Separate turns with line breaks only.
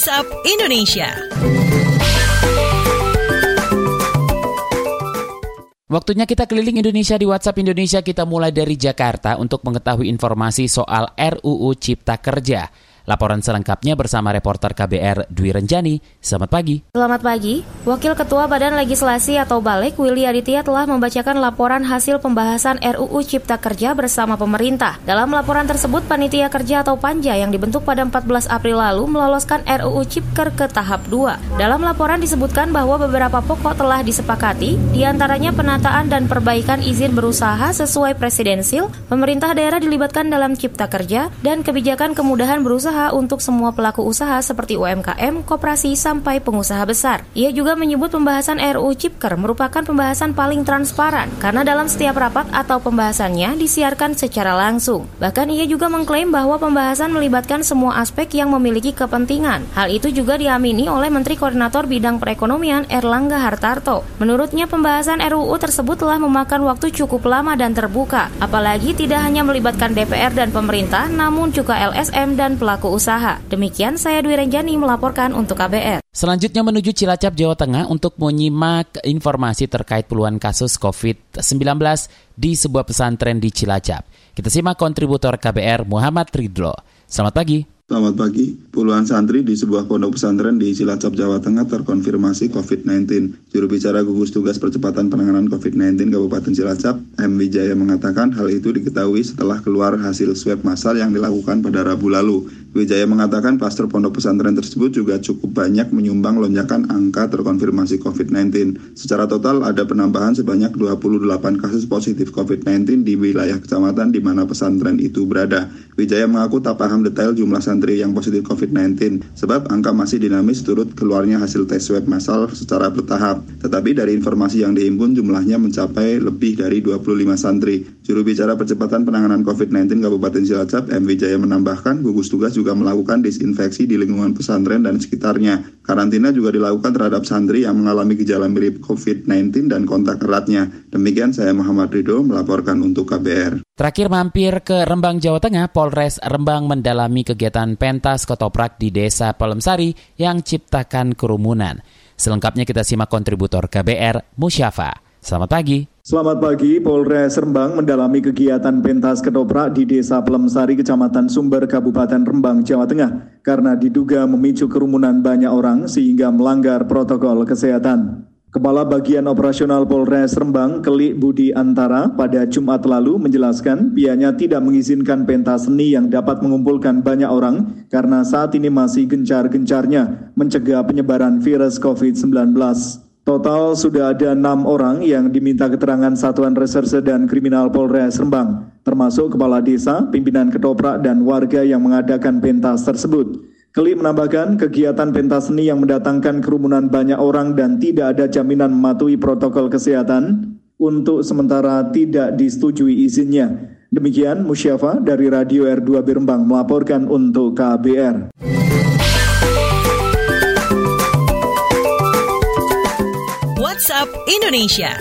WhatsApp Indonesia.
Waktunya kita keliling Indonesia di WhatsApp Indonesia. Kita mulai dari Jakarta untuk mengetahui informasi soal RUU Cipta Kerja. Laporan selengkapnya bersama reporter KBR Dwi Renjani. Selamat pagi.
Selamat pagi. Wakil Ketua Badan Legislasi atau Balik Willy Aditya telah membacakan laporan hasil pembahasan RUU Cipta Kerja bersama pemerintah. Dalam laporan tersebut, Panitia Kerja atau Panja yang dibentuk pada 14 April lalu meloloskan RUU Cipker ke tahap 2. Dalam laporan disebutkan bahwa beberapa pokok telah disepakati, di antaranya penataan dan perbaikan izin berusaha sesuai presidensil, pemerintah daerah dilibatkan dalam Cipta Kerja, dan kebijakan kemudahan berusaha usaha untuk semua pelaku usaha seperti UMKM, koperasi, sampai pengusaha besar. Ia juga menyebut pembahasan RUU Cipker merupakan pembahasan paling transparan karena dalam setiap rapat atau pembahasannya disiarkan secara langsung. Bahkan ia juga mengklaim bahwa pembahasan melibatkan semua aspek yang memiliki kepentingan. Hal itu juga diamini oleh Menteri Koordinator Bidang Perekonomian Erlangga Hartarto. Menurutnya pembahasan RUU tersebut telah memakan waktu cukup lama dan terbuka, apalagi tidak hanya melibatkan DPR dan pemerintah, namun juga LSM dan pelaku usaha. Demikian saya Dwi Renjani melaporkan untuk KBR.
Selanjutnya menuju Cilacap, Jawa Tengah untuk menyimak informasi terkait puluhan kasus COVID-19 di sebuah pesantren di Cilacap. Kita simak kontributor KBR Muhammad Ridlo. Selamat pagi.
Selamat pagi. Puluhan santri di sebuah pondok pesantren di Cilacap, Jawa Tengah terkonfirmasi COVID-19. Juru bicara gugus tugas percepatan penanganan COVID-19 Kabupaten Cilacap, M. Wijaya mengatakan hal itu diketahui setelah keluar hasil swab massal yang dilakukan pada Rabu lalu. Wijaya mengatakan pastor pondok pesantren tersebut juga cukup banyak menyumbang lonjakan angka terkonfirmasi COVID-19. Secara total ada penambahan sebanyak 28 kasus positif COVID-19 di wilayah kecamatan di mana pesantren itu berada. Wijaya mengaku tak paham detail jumlah santri yang positif COVID-19 sebab angka masih dinamis turut keluarnya hasil tes swab massal secara bertahap. Tetapi dari informasi yang dihimpun jumlahnya mencapai lebih dari 25 santri. Juru bicara percepatan penanganan COVID-19 Kabupaten Cilacap, M. Wijaya menambahkan gugus tugas juga melakukan disinfeksi di lingkungan pesantren dan sekitarnya. Karantina juga dilakukan terhadap santri yang mengalami gejala mirip COVID-19 dan kontak eratnya. Demikian saya Muhammad Ridho melaporkan untuk KBR.
Terakhir mampir ke Rembang, Jawa Tengah, Polres Rembang mendalami kegiatan pentas ketoprak di Desa Pelemsari yang ciptakan kerumunan. Selengkapnya kita simak kontributor KBR, Musyafa. Selamat pagi.
Selamat pagi, Polres Rembang mendalami kegiatan pentas ketoprak di Desa Pelemsari, Kecamatan Sumber, Kabupaten Rembang, Jawa Tengah, karena diduga memicu kerumunan banyak orang sehingga melanggar protokol kesehatan. Kepala Bagian Operasional Polres Rembang, Kelik Budi Antara, pada Jumat lalu menjelaskan pihaknya tidak mengizinkan pentas seni yang dapat mengumpulkan banyak orang karena saat ini masih gencar-gencarnya mencegah penyebaran virus COVID-19. Total sudah ada enam orang yang diminta keterangan Satuan Reserse dan Kriminal Polres Rembang, termasuk kepala desa, pimpinan ketoprak, dan warga yang mengadakan pentas tersebut. Keli menambahkan kegiatan pentas seni yang mendatangkan kerumunan banyak orang dan tidak ada jaminan mematuhi protokol kesehatan untuk sementara tidak disetujui izinnya. Demikian Musyafa dari Radio R2 Birembang melaporkan untuk KBR.
WhatsApp Indonesia.